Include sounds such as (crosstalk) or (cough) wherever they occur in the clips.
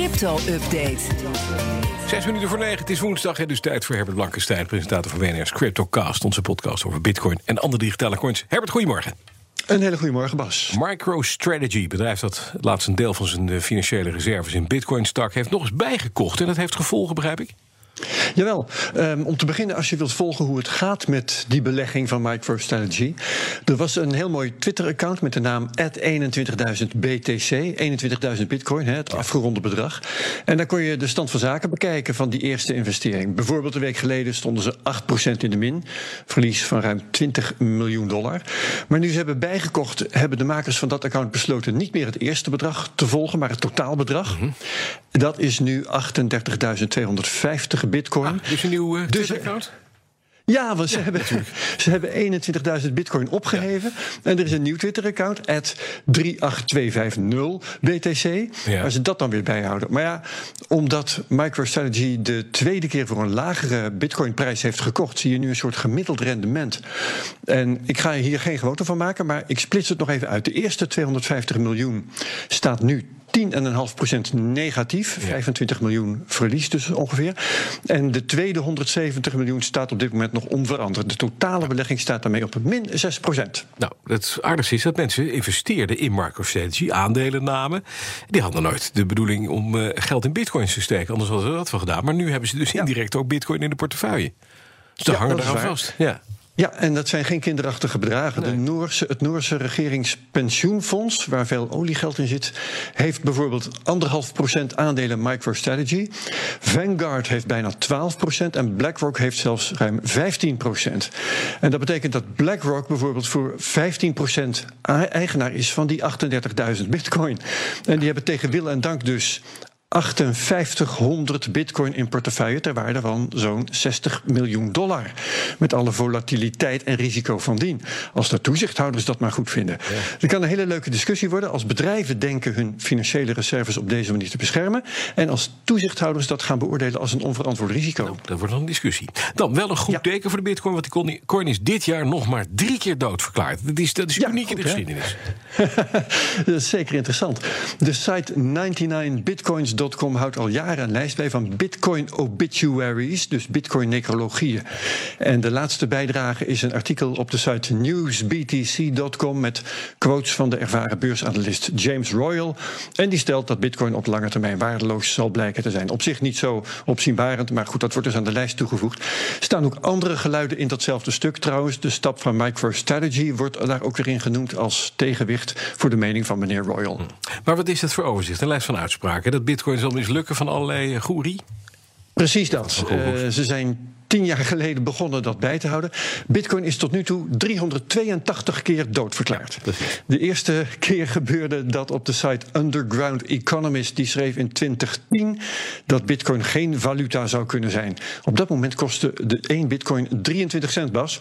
crypto-update. Zes minuten voor negen, het is woensdag, hè, dus tijd voor Herbert Blankenstein... presentator van WNR's CryptoCast, onze podcast over bitcoin en andere digitale coins. Herbert, goedemorgen. Een hele goede morgen, Bas. MicroStrategy, bedrijf dat laatst een deel van zijn eh, financiële reserves in bitcoin stak... heeft nog eens bijgekocht en dat heeft gevolgen, begrijp ik? Jawel, um, om te beginnen, als je wilt volgen hoe het gaat met die belegging van MicroStrategy. Er was een heel mooi Twitter-account met de naam 21.000 BTC, 21.000 bitcoin, het afgeronde bedrag. En daar kon je de stand van zaken bekijken van die eerste investering. Bijvoorbeeld een week geleden stonden ze 8% in de min, verlies van ruim 20 miljoen dollar. Maar nu ze hebben bijgekocht, hebben de makers van dat account besloten niet meer het eerste bedrag te volgen, maar het totaalbedrag. Mm Dat is nu 38.250 bitcoin. Ah, dus een nieuw uh, Twitter-account? Ja, want ze, hebben, ze hebben 21.000 bitcoin opgeheven. En er is een nieuw Twitter-account, 38250 BTC. Ja. Waar ze dat dan weer bijhouden. Maar ja, omdat MicroStrategy de tweede keer voor een lagere bitcoinprijs heeft gekocht, zie je nu een soort gemiddeld rendement. En ik ga hier geen gewoonte van maken, maar ik splits het nog even uit. De eerste 250 miljoen staat nu 10,5% negatief. 25 miljoen verlies dus ongeveer. En de tweede 170 miljoen staat op dit moment nog onveranderd. De totale belegging staat daarmee op min 6%. Nou, het aardigste is dat mensen investeerden in MicroStrategy, aandelen namen. Die hadden nooit de bedoeling om uh, geld in bitcoins te steken. Anders hadden ze dat wel gedaan. Maar nu hebben ze dus indirect ook bitcoin in de portefeuille. Dus ze ja, hangen eraan vast. Ja. Ja, en dat zijn geen kinderachtige bedragen. De Noorse, het Noorse regeringspensioenfonds, waar veel oliegeld in zit, heeft bijvoorbeeld anderhalf procent aandelen MicroStrategy. Vanguard heeft bijna 12 procent en BlackRock heeft zelfs ruim 15 procent. En dat betekent dat BlackRock bijvoorbeeld voor 15 procent eigenaar is van die 38.000 bitcoin. En die hebben tegen wil en dank dus 5800 bitcoin in portefeuille ter waarde van zo'n 60 miljoen dollar. Met alle volatiliteit en risico van dien. Als de toezichthouders dat maar goed vinden. Ja. Er kan een hele leuke discussie worden als bedrijven denken hun financiële reserves op deze manier te beschermen. En als toezichthouders dat gaan beoordelen als een onverantwoord risico. Nou, dat wordt dan een discussie. Dan wel een goed ja. teken voor de bitcoin, want die coin is dit jaar nog maar drie keer doodverklaard. Dat is, dat is uniek goed, in de geschiedenis. (laughs) dat is zeker interessant. De site 99bitcoins Bitcoin.com houdt al jaren een lijst bij van Bitcoin obituaries, dus Bitcoin necrologieën. En de laatste bijdrage is een artikel op de site newsbtc.com met quotes van de ervaren beursanalist James Royal. En die stelt dat Bitcoin op lange termijn waardeloos zal blijken te zijn. Op zich niet zo opzienbarend, maar goed, dat wordt dus aan de lijst toegevoegd. Er staan ook andere geluiden in datzelfde stuk trouwens. De stap van MicroStrategy wordt daar ook weer in genoemd als tegenwicht voor de mening van meneer Royal. Maar wat is het voor overzicht? Een lijst van uitspraken dat Bitcoin zal mislukken van allerlei uh, goerie? Precies dat. Uh, ze zijn tien jaar geleden begonnen dat bij te houden. Bitcoin is tot nu toe 382 keer doodverklaard. de eerste keer gebeurde dat op de site Underground Economist. Die schreef in 2010 dat Bitcoin geen valuta zou kunnen zijn. Op dat moment kostte de 1 Bitcoin 23 cent, Bas.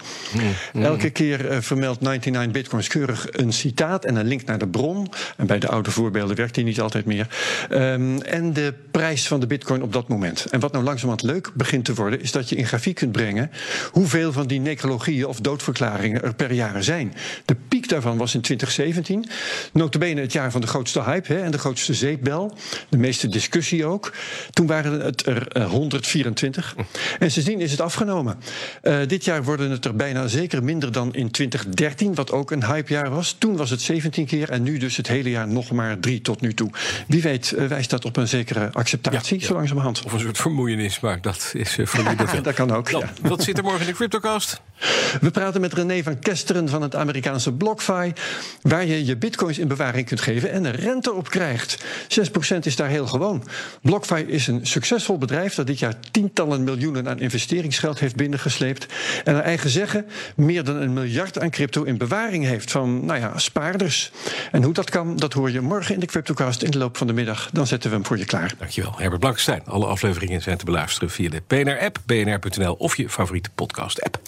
Mm, Elke keer uh, vermeldt 99 Bitcoins keurig een citaat en een link naar de bron. En bij de oude voorbeelden werkt die niet altijd meer. Um, en de prijs van de Bitcoin op dat moment. En wat nou langzamerhand leuk begint te worden, is dat je in grafiek kunt brengen hoeveel van die necrologieën of doodverklaringen er per jaar zijn. De piek daarvan was in 2017. Notabene het jaar van de grootste hype hè, en de grootste zeepbel. De meeste discussie ook. Toen waren het er 124. Eh, en sindsdien is het afgenomen. Uh, dit jaar worden het er bijna zeker minder dan in 2013, wat ook een hypejaar was. Toen was het 17 keer en nu dus het hele jaar nog maar drie tot nu toe. Wie weet uh, wijst dat op een zekere acceptatie, ja, ja. zo langzamerhand. Of een soort vermoeienis, maar dat is voor (laughs) nu dat, dat kan ook. Dan, ja. Wat zit er morgen in de CryptoCast? We praten met René van Kesteren van het Amerikaanse BlockFi, waar je je bitcoins in bewaring kunt geven en een rente op krijgt. 6% is daar heel gewoon. BlockFi is een succesvol bedrijf dat dit jaar tientallen miljoenen aan investeringsgeld heeft binnengesleept en naar eigen zeggen meer dan een miljard aan crypto in bewaring heeft van nou ja, spaarders. En hoe dat kan, dat hoor je morgen in de CryptoCast in de loop van de middag. Dan zetten we hem voor je klaar. Dankjewel, Herbert Blankenstein. Alle afleveringen zijn te beluisteren via de PNR-app, bnr.nl of je favoriete podcast-app.